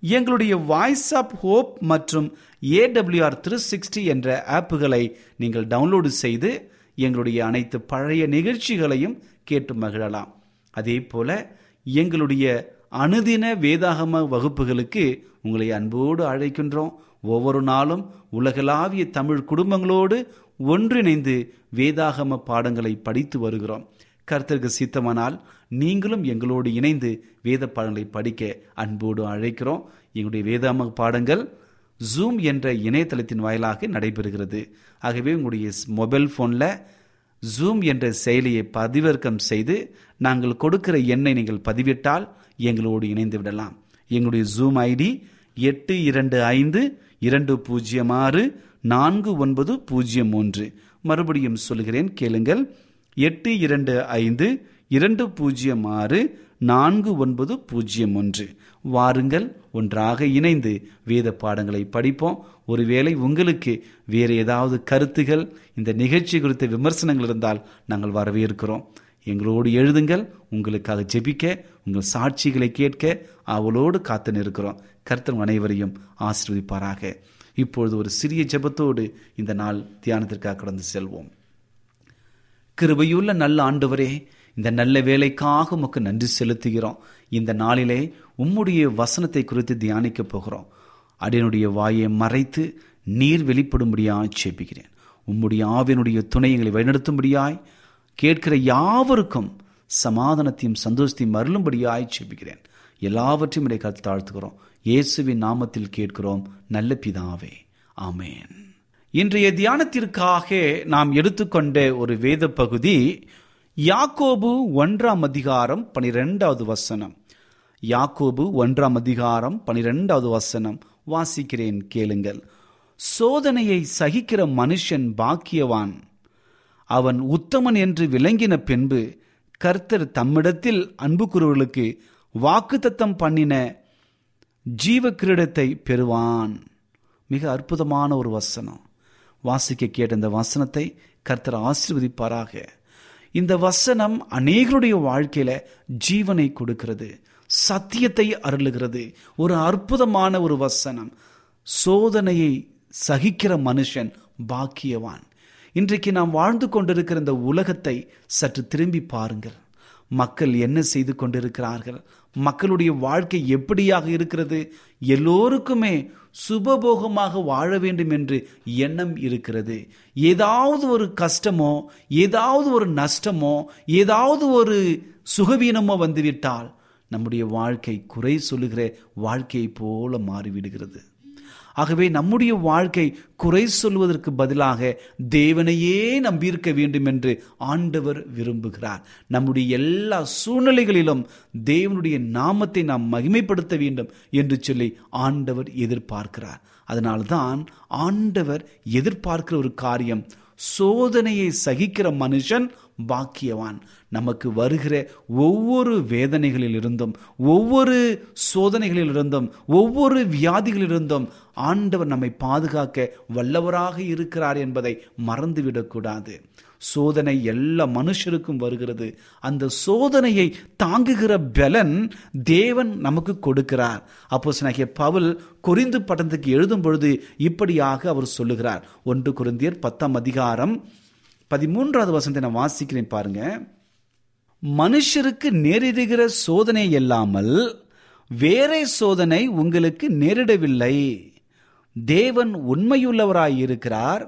எங்களுடைய voice of hope மற்றும் A W R three sixty என்ற ஆப்புகளை நீங்கள் டவுன்லோடு செய்து எங்களுடைய அனைத்து பழைய நிகழ்ச்சிகளையும் கேட்டு மகிழலாம். அதே போல எங்களுடைய அனுதின வேதாகம வகுப்புகளுக்கு உங்களை அன்போடு அழைக்கின்றோம். ஒவ்வொரு நாளும் உலகளாவிய தமிழ் குடும்பங்களோடு ஒன்றிணைந்து வேதாகம பாடங்களை படித்து வருகிறோம். கர்த்தருக்கு சித்தமானால் நீங்களும் எங்களோடு இணைந்து வேத பாடங்களை படிக்க அன்போடு அழைக்கிறோம். எங்களுடைய வேதாம பாடங்கள் ஜூம் என்ற இணையதளத்தின் வாயிலாக நடைபெறுகிறது. ஆகவே உங்களுடைய மொபைல் ஃபோனில் ஜூம் என்ற செயலியை பதிவிறக்கம் செய்து நாங்கள் கொடுக்கிற எண்ணை நீங்கள் பதிவிட்டால் எங்களோடு இணைந்து விடலாம். எங்களுடைய ஜூம் ஐடி எட்டு இரண்டு ஐந்து இரண்டு பூஜ்ஜியம் ஆறு நான்கு ஒன்பது பூஜ்ஜியம் மூன்று மறுபடியும் சொல்கிறேன் கேளுங்கள். எட்டு இரண்டு ஐந்து இரண்டு பூஜ்ஜியம் ஆறு நான்கு ஒன்பது பூஜ்ஜியம் ஒன்று. வாருங்கள் ஒன்றாக இணைந்து வேத பாடங்களை படிப்போம். ஒருவேளை உங்களுக்கு வேறு ஏதாவது கருத்துகள் இந்த நிகழ்ச்சி குறித்த விமர்சனங்கள் இருந்தால் நாங்கள் வரவேற்கிறோம். எங்களோடு எழுதுங்கள் உங்களுக்காக ஜெபிக்க உங்கள் சாட்சிகளை கேட்க அவளோடு காத்து நிற்கிறோம். கர்த்தன் அனைவரையும் ஆசிர்வதிப்பாராக. இப்பொழுது ஒரு சிறிய ஜெபத்தோடு இந்த நாள் தியானத்திற்காக கடந்து செல்வோம். கிருபையுள்ள நல்ல ஆண்டவரே இந்த நல்ல வேலைக்காக உமக்கு நன்றி செலுத்துகிறோம். இந்த நாளிலே உம்முடைய வசனத்தை குறித்து தியானிக்க போகிறோம். அடியனுடைய வாயை மறைத்து நீர் வெளிப்படும்படியாய் சேப்பிக்கிறேன் உம்முடைய ஆவியனுடைய துணையங்களை வழிநடத்தும்படியாய் கேட்கிற யாவருக்கும் சமாதானத்தையும் சந்தோஷத்தையும் அருளும்படியாய் சேப்பிக்கிறேன் எல்லாவற்றையும் இடைய கருத்து தாழ்த்துகிறோம். இயேசுவின் நாமத்தில் கேட்கிறோம். நல்ல பிதாவே ஆமேன். இன்றைய தியானத்திற்காக நாம் எடுத்துக்கொண்ட ஒரு வேத பகுதி யாக்கோபு ஒன்றாம் அதிகாரம் பனிரெண்டாவது வசனம். யாக்கோபு ஒன்றாம் அதிகாரம் பனிரெண்டாவது வசனம். வாசிக்கிறேன் கேளுங்கள். சோதனையை சகிக்கிற மனுஷன் பாக்கியவான். அவன் உத்தமன் என்று விளங்கின பின்பு கர்த்தர் தம்மிடத்தில் அன்புக்குறவர்களுக்கு வாக்குத்தத்தம் பண்ணின ஜீவ கிரீடத்தை பெறுவான். மிக அற்புதமான ஒரு வசனம். வாசிக்க கேட்ட இந்த வசனத்தை கர்த்தர் ஆசிர்வதிப்பாராக. இந்த வசனம் அநேகருடைய வாழ்க்கையில ஜீவனை கொடுக்கிறது. சத்தியத்தை அருளுகிறது. ஒரு அற்புதமான ஒரு வசனம். சோதனையை சகிக்கிற மனுஷன் பாக்கியவான். இன்றைக்கு நாம் வாழ்ந்து கொண்டிருக்கிற இந்த உலகத்தை சற்று திரும்பி பாருங்கள். மக்கள் என்ன செய்து கொண்டிருக்கிறார்கள்? மக்களுடைய வாழ்க்கை எப்படியாக இருக்கிறது? எல்லோருக்குமே சுபபோகமாக வாழ வேண்டும் என்று எண்ணம் இருக்கிறது. ஏதாவது ஒரு கஷ்டமோ ஏதாவது ஒரு நஷ்டமோ ஏதாவது ஒரு சுகவீனமோ வந்துவிட்டால் நம்முடைய வாழ்க்கை குறை சொல்லுகிற வாழ்க்கையை போல மாறிவிடுகிறது. ஆகவே நம்முடைய வாழ்க்கை குறை சொல்வதற்கு பதிலாக தேவனையே நம்பியிருக்க வேண்டும் என்று ஆண்டவர் விரும்புகிறார். நம்முடைய எல்லா சூழ்நிலைகளிலும் தேவனுடைய நாமத்தை நாம் மகிமைப்படுத்த வேண்டும் என்று சொல்லி ஆண்டவர் எதிர்பார்க்கிறார். அதனால்தான் ஆண்டவர் எதிர்பார்க்கிற ஒரு காரியம் சோதனையை சகிக்கிற மனுஷன் பாக்கியவான். நமக்கு வருகிற ஒவ்வொரு வேதனைகளிலிருந்தும் ஒவ்வொரு சோதனைகளிலிருந்தும் ஒவ்வொரு வியாதிகளிலிருந்தும் ஆண்டவர் நம்மை பாதுகாக்க வல்லவராக இருக்கிறார் என்பதை மறந்துவிடக்கூடாது. சோதனை எல்லா மனுஷருக்கும் வருகிறது. அந்த சோதனையை தாங்குகிற பலன் தேவன் நமக்கு கொடுக்கிறார். அப்போ பவுல் குறிந்து பட்டத்துக்கு எழுதும் பொழுது இப்படியாக அவர் சொல்லுகிறார். ஒன்று குருந்தியர் பத்தாம் அதிகாரம் பதிமூன்றாவது வசனத்தை நான் வாசிக்கிறேன் பாருங்க. மனுஷருக்கு நேரிடுகிற சோதனை இல்லாமல் வேறே சோதனை உங்களுக்கு நேரிடவில்லை. தேவன் உண்மையுள்ளவராய் இருக்கிறார்.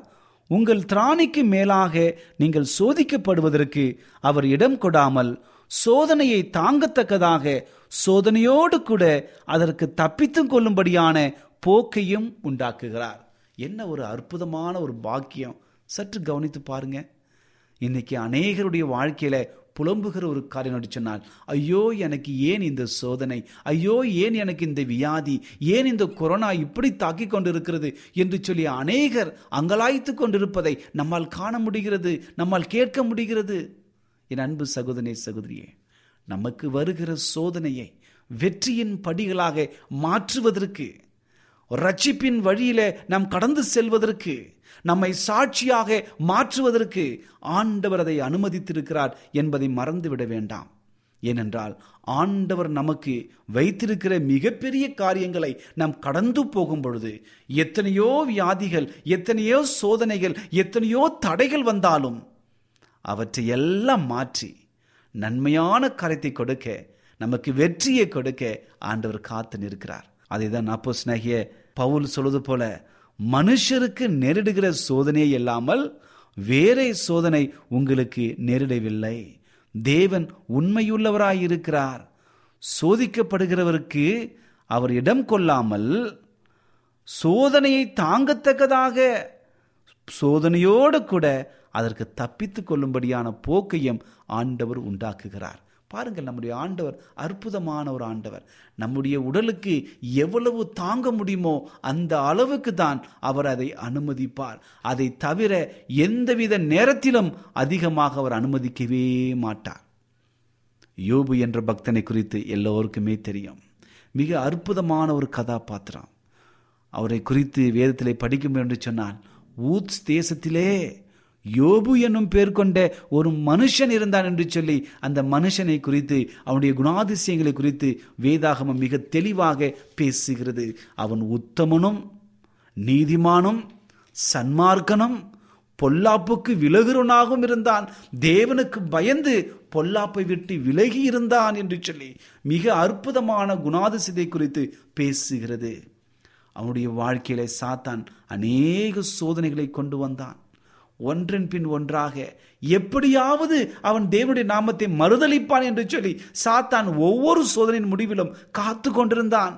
உங்கள் திராணிக்கு மேலாக நீங்கள் சோதிக்கப்படுவதற்கு அவர் இடம் கொடாமல் சோதனையை தாங்கத்தக்கதாக சோதனையோடு கூட அதற்கு தப்பித்தும் கொள்ளும்படியான போக்கையும் உண்டாக்குகிறார். என்ன ஒரு அற்புதமான ஒரு பாக்கியம். சற்று கவனித்து பாருங்க. இன்னைக்கு அநேகருடைய வாழ்க்கையில புலம்புகிற ஒரு காரியம் சொன்னால் ஐயோ எனக்கு ஏன் இந்த சோதனை? ஐயோ ஏன் எனக்கு இந்த வியாதி? ஏன் இந்த கொரோனா இப்படி தாக்கி கொண்டிருக்கிறது? என்று சொல்லி அநேகர் அங்கலாய்த்து கொண்டிருப்பதை நம்மால் காண முடிகிறது நம்மால் கேட்க முடிகிறது. என் அன்பு சகோதரனே சகோதரியே நமக்கு வருகிற சோதனையை வெற்றியின் படிகளாக மாற்றுவதற்கு ரட்சிப்பின் வழியில நாம் கடந்து செல்வதற்கு நம்மை சாட்சியாக மாற்றுவதற்கு ஆண்டவர் அதை அனுமதித்திருக்கிறார் என்பதை மறந்துவிட வேண்டாம். ஏனென்றால் ஆண்டவர் நமக்கு வைத்திருக்கிற மிகப்பெரிய காரியங்களை நாம் கடந்து போகும் பொழுது எத்தனையோ வியாதிகள் எத்தனையோ சோதனைகள் எத்தனையோ தடைகள் வந்தாலும் அவற்றை எல்லாம் மாற்றி நன்மையான கரத்தை கொடுக்க நமக்கு வெற்றியை கொடுக்க ஆண்டவர் காத்து நிற்கிறார். அதை தான் அப்போ ஸ்நேகிய பவுல் சொல்வது போல மனுஷருக்கு நேரிடுகிற சோதனையே இல்லாமல் வேறே சோதனை உங்களுக்கு நேரிடவில்லை. தேவன் உண்மையுள்ளவராயிருக்கிறார். சோதிக்கப்படுகிறவருக்கு அவர் இடம் கொள்ளாமல் சோதனையை தாங்கத்தக்கதாக சோதனையோடு கூட அதற்கு தப்பித்து கொள்ளும்படியான போக்கையும் ஆண்டவர் உண்டாக்குகிறார். பாருங்கள் நம்முடைய ஆண்டவர் அற்புதமான ஒரு ஆண்டவர். நம்முடைய உடலுக்கு எவ்வளவு தாங்க முடியுமோ அந்த அளவுக்கு தான் அவர் அதை அனுமதிப்பார். அதை தவிர எந்தவித நேரத்திலும் அதிகமாக அவர் அனுமதிக்கவே மாட்டார். யோபு என்ற பக்தனை குறித்து எல்லோருக்குமே தெரியும். மிக அற்புதமான ஒரு கதாபாத்திரம். அவரை குறித்து வேதத்திலே படிக்கும் என்று சொன்னால் ஊத்ஸ் தேசத்திலே யோபு என்னும் பேர் கொண்ட ஒரு மனுஷன் இருந்தான் என்று சொல்லி அந்த மனுஷனை குறித்து அவனுடைய குணாதிசயங்களை குறித்து வேதாகமம் மிக தெளிவாக பேசுகிறது. அவன் உத்தமனும் நீதிமானும் சன்மார்க்கனும் பொல்லாப்புக்கு விலகுறனாகவும் இருந்தான். தேவனுக்கு பயந்து பொல்லாப்பை விட்டு விலகி இருந்தான் என்று சொல்லி மிக அற்புதமான குணாதிசயத்தை குறித்து பேசுகிறது. அவனுடைய வாழ்க்கையில சாத்தான் அநேக சோதனைகளை கொண்டு வந்தான். ஒன்றன் பின் ஒன்றாக எப்படியாவது அவன் தேவனுடைய நாமத்தை மறுதளிப்பான் என்று சொல்லி சாத்தான் ஒவ்வொரு சோதனையின் முடிவிலும் காத்து கொண்டிருந்தான்.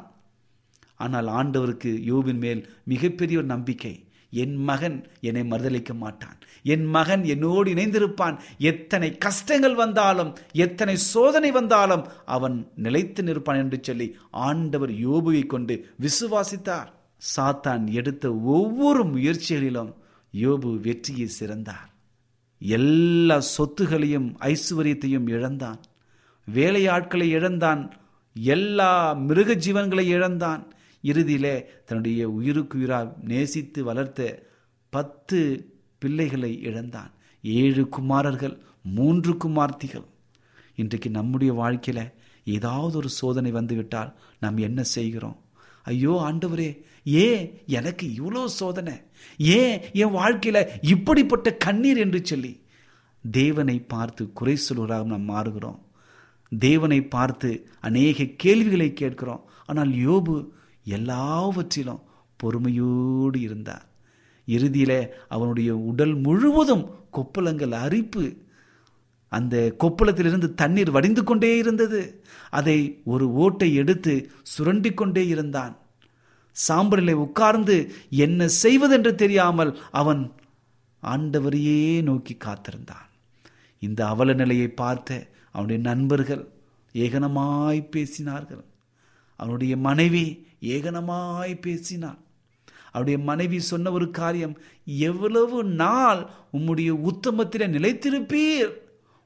ஆனால் ஆண்டவருக்கு யோபின் மேல் மிகப்பெரிய ஒரு நம்பிக்கை. என் மகன் என்னை மறுதளிக்க மாட்டான். என் மகன் என்னோடு இணைந்திருப்பான். எத்தனை கஷ்டங்கள் வந்தாலும் எத்தனை சோதனை வந்தாலும் அவன் நிலைத்து நிற்பான் என்று சொல்லி ஆண்டவர் யோபுவை கொண்டு விசுவாசித்தார். சாத்தான் எடுத்த ஒவ்வொரு முயற்சிகளிலும் யோபு வெற்றியை சிறந்தார். எல்லா சொத்துகளையும் ஐஸ்வர்யத்தையும் இழந்தான். வேலையாட்களை இழந்தான். எல்லா மிருக ஜீவன்களை இழந்தான். இறுதியிலே தன்னுடைய உயிருக்குயிரா நேசித்து வளர்த்த பத்து பிள்ளைகளை இழந்தான். ஏழு குமாரர்கள் மூன்று குமார்த்திகள். இன்றைக்கு நம்முடைய வாழ்க்கையில் ஏதாவது ஒரு சோதனை வந்துவிட்டால் நாம் என்ன செய்கிறோம்? ஐயோ ஆண்டவரே ஏன் எனக்கு இவ்வளோ சோதனை? ஏன் என் வாழ்க்கையில் இப்படிப்பட்ட கண்ணீர் என்று சொல்லி? தேவனை பார்த்து குறை சொல்வராக நாம் மாறுகிறோம். தேவனை பார்த்து அநேக கேள்விகளை கேட்கிறோம். ஆனால் யோபு எல்லாவற்றிலும் பொறுமையோடு இருந்தார். இறுதியில் அவனுடைய உடல் முழுவதும் கொப்பளங்கள் அரிப்பு அந்த கொப்பளத்திலிருந்து தண்ணீர் வடிந்து கொண்டே இருந்தது. அதை ஒரு ஓட்டை எடுத்து சுரண்டி கொண்டே இருந்தான். சாம்பலிலே உட்கார்ந்து என்ன செய்வதென்று தெரியாமல் அவன் ஆண்டவரையே நோக்கி காத்திருந்தான். இந்த அவல நிலையை பார்த்த அவனுடைய நண்பர்கள் ஏகனமாய் பேசினார்கள். அவனுடைய மனைவி ஏகனமாய் பேசினாள். அவருடைய மனைவி சொன்ன ஒரு காரியம் எவ்வளவு நாள் உம்முடைய உத்தமத்தில நிலைத்திருப்பீர்?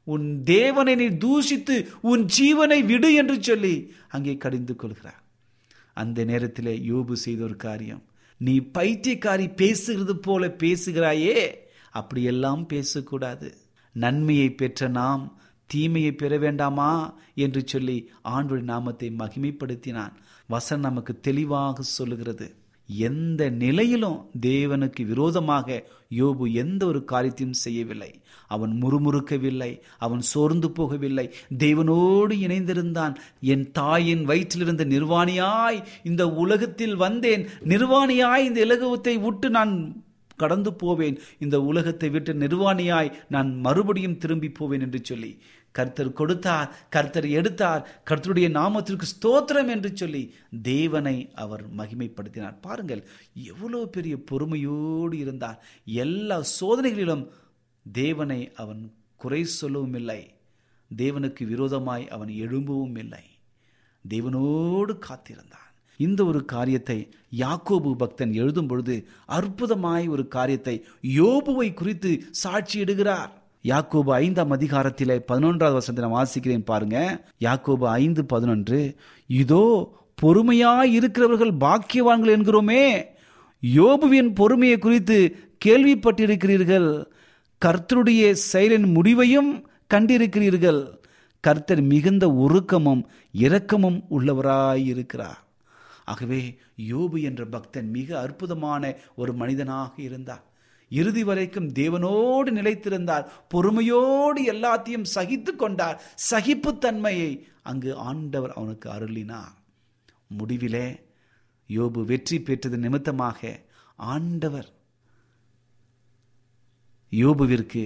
உன் தேவனை நீ தூஷித்து உன் ஜீவனை விடு என்று சொல்லி அங்கே கடிந்து கொள்கிறார். அந்த நேரத்தில் யோபு செய்த ஒரு காரியம் நீ பைத்தியக்காரி பேசுகிறது போல பேசுகிறாயே அப்படியெல்லாம் பேசக்கூடாது. நன்மையை பெற்ற நாம் தீமையை பெற வேண்டாமா? என்று சொல்லி ஆண்டுடைய நாமத்தை மகிமைப்படுத்தினான். வசன் நமக்கு தெளிவாக சொல்லுகிறது. எந்த நிலையிலும் தேவனுக்கு விரோதமாக யோபு எந்த ஒரு காரியத்தையும் செய்யவில்லை. அவன் முறுமுறுக்கவில்லை அவன் சோர்ந்து போகவில்லை. தேவனோடு இணைந்திருந்தான். என் தாயின் வயிற்றிலிருந்து நிர்வாணியாய் இந்த உலகத்தில் வந்தேன். நிர்வாணியாய் இந்த இலகுவத்தை விட்டு நான் கடந்து போவேன். இந்த உலகத்தை விட்டு நிர்வாணியாய் நான் மறுபடியும் திரும்பி போவேன் என்று சொல்லி. கர்த்தர் கொடுத்தார் கர்த்தர் எடுத்தார். கர்த்தருடைய நாமத்திற்கு ஸ்தோத்திரம் என்று சொல்லி தேவனை அவர் மகிமைப்படுத்தினார். பாருங்கள் எவ்வளோ பெரிய பொறுமையோடு இருந்தார். எல்லா சோதனைகளிலும் தேவனை அவன் குறை சொல்லவும் இல்லை. தேவனுக்கு விரோதமாய் அவன் எழும்பவும் இல்லை. தேவனோடு காத்திருந்தான் இந்த ஒரு காரியத்தை யாக்கோபு பக்தன் எழுதும் பொழுது அற்புதமாய் ஒரு காரியத்தை யோபுவை குறித்து சாட்சியிடுகிறார். யாக்கோபு ஐந்தாம் அதிகாரத்திலே பதினொன்றாவது வசனத்தை நான் வாசிக்கிறேன் பாருங்க. யாக்கோபு ஐந்து பதினொன்று இதோ பொறுமையாய் இருக்கிறவர்கள் பாக்கியவான்கள் என்கிறோமே. யோபுவின் பொறுமையை குறித்து கேள்விப்பட்டிருக்கிறீர்கள். கர்த்தருடைய செயலின் முடிவையும் கண்டிருக்கிறீர்கள். கர்த்தர் மிகுந்த உருக்கமும் இரக்கமும் உள்ளவராயிருக்கிறார். ஆகவே யோபு என்ற பக்தன் மிக அற்புதமான ஒரு மனிதனாக இருந்தார். இறுதி வரைக்கும் தேவனோடு நிலைத்திருந்தார். பொறுமையோடு எல்லாத்தையும் சகித்து கொண்டார். சகிப்புத்தன்மையை அங்கு ஆண்டவர் அவனுக்கு அருளினார். முடிவிலே யோபு வெற்றி பெற்றது நிமித்தமாக ஆண்டவர் யோபுவிற்கு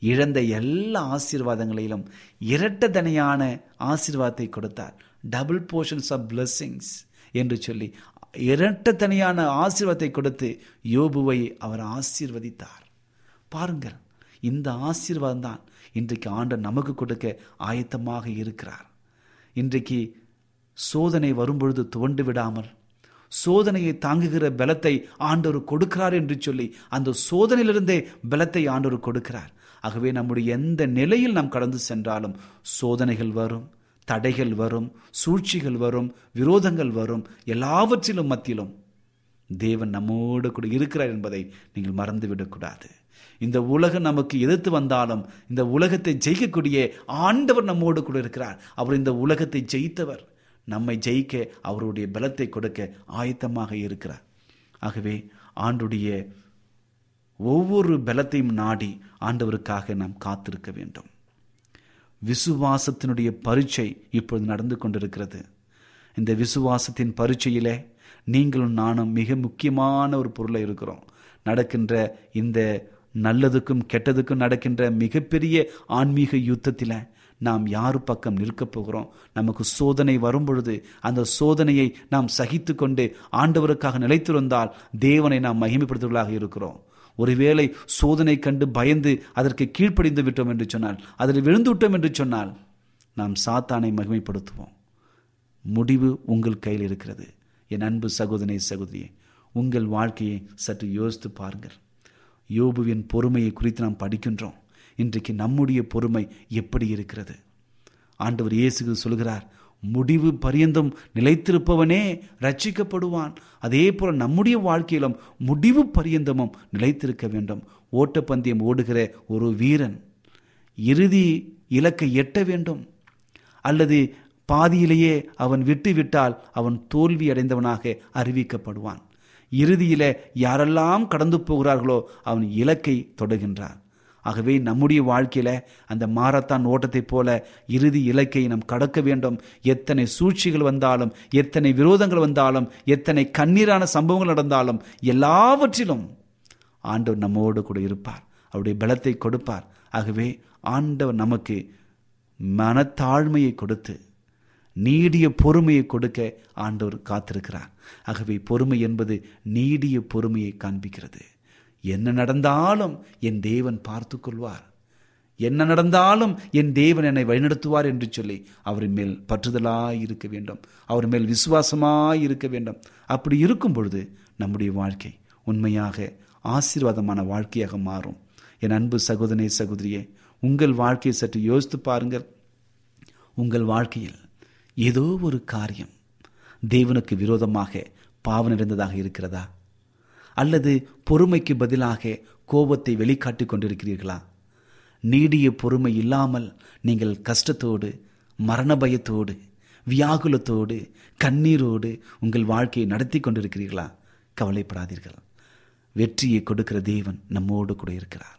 இழந்த எல்லா ஆசீர்வாதங்களிலும் இரட்டதனையான ஆசீர்வாதத்தை கொடுத்தார். டபுள் போர்ஷன்ஸ் ஆஃப் பிளஸ்ஸிங்ஸ் என்று சொல்லி இரட்டத்தனியான ஆசீர்வாதத்தை கொடுத்து யோபுவை அவர் ஆசீர்வதித்தார். பாருங்கள் இந்த ஆசீர்வாதம் தான் இன்றைக்கு ஆண்டு நமக்கு கொடுக்க ஆயத்தமாக இருக்கிறார். இன்றைக்கு சோதனை வரும்பொழுது துவண்டு விடாமல் சோதனையை தாங்குகிற பலத்தை ஆண்டவர் கொடுக்கிறார் என்று சொல்லி அந்த சோதனையிலிருந்தே பலத்தை ஆண்டவர் கொடுக்கிறார். ஆகவே நம்முடைய எந்த நிலையில் நாம் கடந்து சென்றாலும் சோதனைகள் வரும். தடைகள் வரும் சூழ்ச்சிகள் வரும் விரோதங்கள் வரும் எல்லாவற்றிலும் மத்தியிலும் தேவன் நம்மோடு கூட இருக்கிறார் என்பதை நீங்கள் மறந்துவிடக்கூடாது. இந்த உலகம் நமக்கு எதிர்த்து வந்தாலும் இந்த உலகத்தை ஜெயிக்கக்கூடிய ஆண்டவர் நம்மோடு கூட இருக்கிறார். அவர் இந்த உலகத்தை ஜெயித்தவர். நம்மை ஜெயிக்க அவருடைய பலத்தை கொடுக்க ஆயத்தமாக இருக்கிறார். ஆகவே ஆண்டுடைய ஒவ்வொரு பலத்தையும் நாடி ஆண்டவருக்காக நாம் காத்திருக்க வேண்டும். விசுவாசத்தினுடைய பரீட்சை இப்பொழுது நடந்து கொண்டிருக்கிறது. இந்த விசுவாசத்தின் பரீட்சையிலே நீங்களும் நானும் மிக முக்கியமான ஒரு பொருளை இருக்கிறோம். நடக்கின்ற இந்த நல்லதுக்கும் கெட்டதுக்கும் நடக்கின்ற மிகப்பெரிய ஆன்மீக யுத்தத்தில் நாம் யார் பக்கம் நிற்கப் போகிறோம்? நமக்கு சோதனை வரும்பொழுது அந்த சோதனையை நாம் சகித்து கொண்டு ஆண்டவருக்காக நிலைத்திருந்தால் தேவனை நாம் மகிமைப்படுத்துவர்களாக இருக்கிறோம். ஒருவேளை சோதனை கண்டு பயந்து அதற்கு கீழ்ப்படிந்து விட்டோம் என்று சொன்னால் அதில் விழுந்து விட்டோம் என்று சொன்னால் நாம் சாத்தானை மகிமைப்படுத்துவோம். முடிவு உங்கள் கையில் இருக்கிறது. என் அன்பு சகோதரனை சகோதரியே உங்கள் வாழ்க்கையை சற்று யோசித்து பாருங்கள். யோபுவின் பொறுமையை குறித்து நாம் படிக்கின்றோம். இன்றைக்கு நம்முடைய பொறுமை எப்படி இருக்கிறது? ஆண்டவர் இயேசு சொல்கிறார் முடிவு பரியந்தம் நிலைத்திருப்பவனே ரட்சிக்கப்படுவான் அதே போல நம்முடைய வாழ்க்கையிலும் முடிவு பரியந்தமும் நிலைத்திருக்க வேண்டும். ஓட்டப்பந்தயம் ஓடுகிற ஒரு வீரன் இறுதி இலக்கை எட்ட வேண்டும். அல்லது பாதியிலேயே அவன் விட்டுவிட்டால் அவன் தோல்வி அடைந்தவனாக அறிவிக்கப்படுவான். இறுதியில யாரெல்லாம் கடந்து போகிறார்களோ அவன் இலக்கை தொடுகின்றான் ஆகவே நம்முடைய வாழ்க்கையில அந்த மாரத்தான் ஓட்டத்தைப் போல இறுதி இலக்கை நாம் கடக்க வேண்டும். எத்தனை சூழ்ச்சிகள் வந்தாலும் எத்தனை விரோதங்கள் வந்தாலும் எத்தனை கண்ணீரான சம்பவங்கள் நடந்தாலும் எல்லாவற்றிலும் ஆண்டவர் நம்மோடு கூட இருப்பார். அவருடைய பலத்தை கொடுப்பார். ஆகவே ஆண்டவர் நமக்கு மனத்தாழ்மையை கொடுத்து நீடிய பொறுமையை கொடுக்க ஆண்டவர் காத்திருக்கிறார். ஆகவே பொறுமை என்பது நீடிய பொறுமையை காண்பிக்கிறது. என்ன நடந்தாலும் என் தேவன் பார்த்து கொள்வார் என்ன நடந்தாலும் என் தேவன் என்னை வழிநடத்துவார் என்று சொல்லி அவரின் மேல் பற்றுதலாய் இருக்க வேண்டும். அவர் மேல் விசுவாசமாய் இருக்க வேண்டும். அப்படி இருக்கும் பொழுது நம்முடைய வாழ்க்கை உண்மையாக ஆசீர்வாதமான வாழ்க்கையாக மாறும். என் அன்பு சகோதரே சகோதரியே உங்கள் வாழ்க்கையை சற்று யோசித்து பாருங்கள். உங்கள் வாழ்க்கையில் ஏதோ ஒரு காரியம் தேவனுக்கு விரோதமாக பாவம் நிறைந்ததாக இருக்கிறதா? அல்லது பொறுமைக்கு பதிலாக கோபத்தை வெளிக்காட்டி கொண்டிருக்கிறீர்களா? நீடிய பொறுமை இல்லாமல் நீங்கள் கஷ்டத்தோடு மரண பயத்தோடு வியாகுலத்தோடு கண்ணீரோடு உங்கள் வாழ்க்கையை நடத்தி கொண்டிருக்கிறீர்களா? கவலைப்படாதீர்கள். வெற்றியை கொடுக்கிற தேவன் நம்மோடு கூட இருக்கிறார்.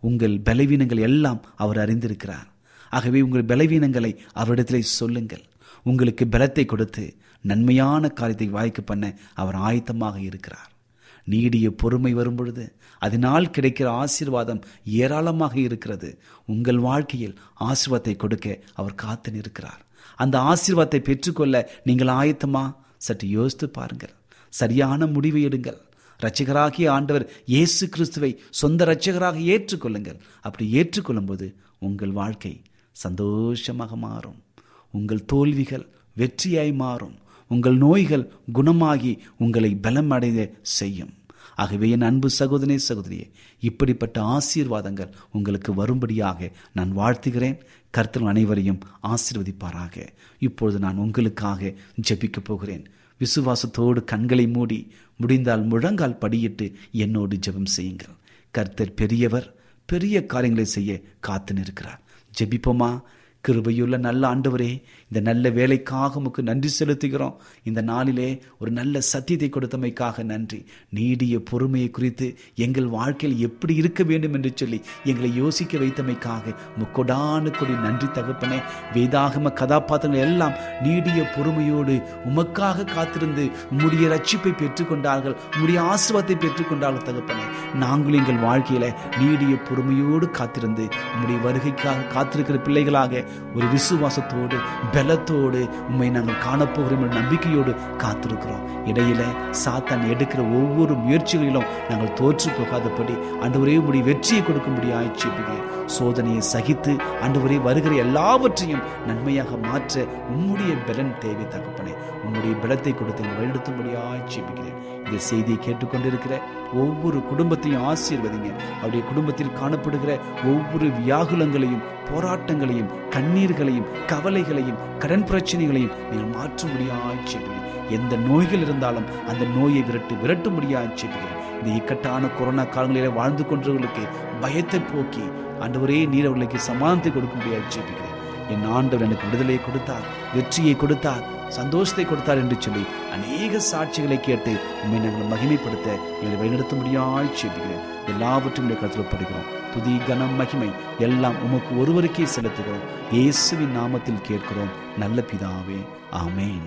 உங்கள் பலவீனங்கள் எல்லாம் அவர் அறிந்திருக்கிறார். ஆகவே உங்கள் பலவீனங்களை அவரிடத்திலே சொல்லுங்கள். உங்களுக்கு பலத்தை கொடுத்து நன்மையான காரியத்தை வாய்க்க பண்ண அவர் ஆயத்தமாக இருக்கிறார். நீடிய பொறுமை வரும்பொழுது அதனால் கிடைக்கிற ஆசீர்வாதம் ஏராளமாக இருக்கிறது. உங்கள் வாழ்க்கையில் ஆசீர்வாதத்தை கொடுக்க அவர் காத்து நிற்கிறார். அந்த ஆசீர்வாதத்தை பெற்றுக்கொள்ள நீங்கள் ஆயத்தமா? சற்று யோசித்து பாருங்கள். சரியான முடிவை எடுங்கள். ரட்சகராகிய ஆண்டவர் இயேசு கிறிஸ்துவை சொந்த ரட்சகராக ஏற்றுக்கொள்ளுங்கள். அப்படி ஏற்றுக்கொள்ளும்போது உங்கள் வாழ்க்கை சந்தோஷமாக மாறும். உங்கள் தோல்விகள் வெற்றியாய் மாறும். உங்கள் நோய்கள் குணமாகி உங்களை பலம் அடைய செய்யும். ஆகவே என் அன்பு சகோதரே சகோதரியே இப்படிப்பட்ட ஆசீர்வாதங்கள் உங்களுக்கு வரும்படியாக நான் வாழ்த்துகிறேன். கர்த்தர் அனைவரையும் ஆசீர்வதிப்பாராக. இப்பொழுது நான் உங்களுக்காக ஜெபிக்கப் போகிறேன். விசுவாசத்தோடு கண்களை மூடி முடிந்தால் முழங்கால் படியிட்டு என்னோடு ஜெபம் செய்யுங்கள். கர்த்தர் பெரியவர் பெரிய காரியங்களை செய்ய காத்து நிற்கிறார். ஜெபிப்போமா? கிருபையுள்ள நல்ல ஆண்டவரே இந்த நல்ல வேலைக்காக உமக்கு நன்றி செலுத்துகிறோம். இந்த நாளிலே ஒரு நல்ல சத்தியத்தை கொடுத்தமைக்காக நன்றி. நீடிய பொறுமையை குறித்து எங்கள் வாழ்க்கையில் எப்படி இருக்க வேண்டும் என்று சொல்லி எங்களை யோசிக்க வைத்தமைக்காக முக்கொடானு கொடி நன்றி தகப்பனே. வேதாகம கதாபாத்திரங்கள் எல்லாம் நீடிய பொறுமையோடு உமக்காக காத்திருந்து உம்முடைய ரட்சிப்பை பெற்றுக்கொண்டார்கள் உம்முடைய ஆசிர்வாதத்தை பெற்றுக்கொண்டார்கள் தகப்பனே. நாங்களும் எங்கள் வாழ்க்கையில நீடிய பொறுமையோடு காத்திருந்து உம்முடைய வருகைக்காக காத்திருக்கிற பிள்ளைகளாக ஒரு விசுவாசத்தோடு பலத்தோடு உண்மை நாங்கள் காணப்போகிறோம் என்ற நம்பிக்கையோடு காத்திருக்கிறோம். இடையில சாத்தான் எடுக்கிற ஒவ்வொரு முயற்சிகளிலும் நாங்கள் தோற்று போகாதபடி ஆண்டவரே உம்முடைய வெற்றியை கொடுக்கும்படி ஆய்ச்சிப்பிக்கிறேன் சோதனையை சகித்து ஆண்டவரே வருகிற எல்லாவற்றையும் நன்மையாக மாற்ற உம்முடைய பலன் தேவை தகப்பனே. உம்முடைய பலத்தை கொடுத்து எங்கள் வழிநடத்தும்படி ஆய்ச்சிப்பிக்கிறேன் இந்த செய்தியை கேட்டுக்கொண்டிருக்கிற ஒவ்வொரு குடும்பத்தையும் ஆசீர்வதிங்க. அவருடைய குடும்பத்தில் காணப்படுகிற ஒவ்வொரு வியாகுலங்களையும் போராட்டங்களையும் கண்ணீர்களையும் கவலைகளையும் கடன் பிரச்சனைகளையும் நீங்கள் மாற்றும்படியாக செய்கிறேன். எந்த நோய்கள் இருந்தாலும் அந்த நோயை விரட்டு விரட்டும்படியாக செய்கிறேன். இந்த இக்கட்டான கொரோனா காலங்களிலே வாழ்ந்து கொண்டவர்களுக்கு பயத்தை போக்கி ஆண்டவரே நீர் அவர்களுக்கு சமாதானத்தை முடியாது செய்கிறேன். என் ஆண்டவர் எனக்கு விடுதலையை கொடுத்தார் வெற்றியை கொடுத்தார் சந்தோஷத்தை கொடுத்தார் என்று சொல்லி அநேக சாட்சிகளை கேட்டு உண்மை நாங்கள் மகிமைப்படுத்த எங்களை வழிநடத்தும்படியாய் செய்கிறேன். எல்லாவற்றையும் கருத்தில் படுகிறோம் துதி கனம் மகிமை எல்லாம் உமக்கு ஒருவருக்கே செலுத்துகிறோம். இயேசுவின் நாமத்தில் கேட்கிறோம். நல்ல பிதாவே ஆமேன்.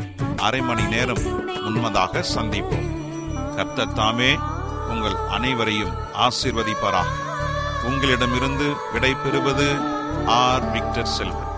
அரை மணி நேரம் முன்மதாக சந்திப்போம். கர்த்தர் தாமே உங்கள் அனைவரையும் ஆசிர்வதிப்பாராக. உங்களிடமிருந்து விடை பெறுவது ஆர். விக்டர் செல்வன்.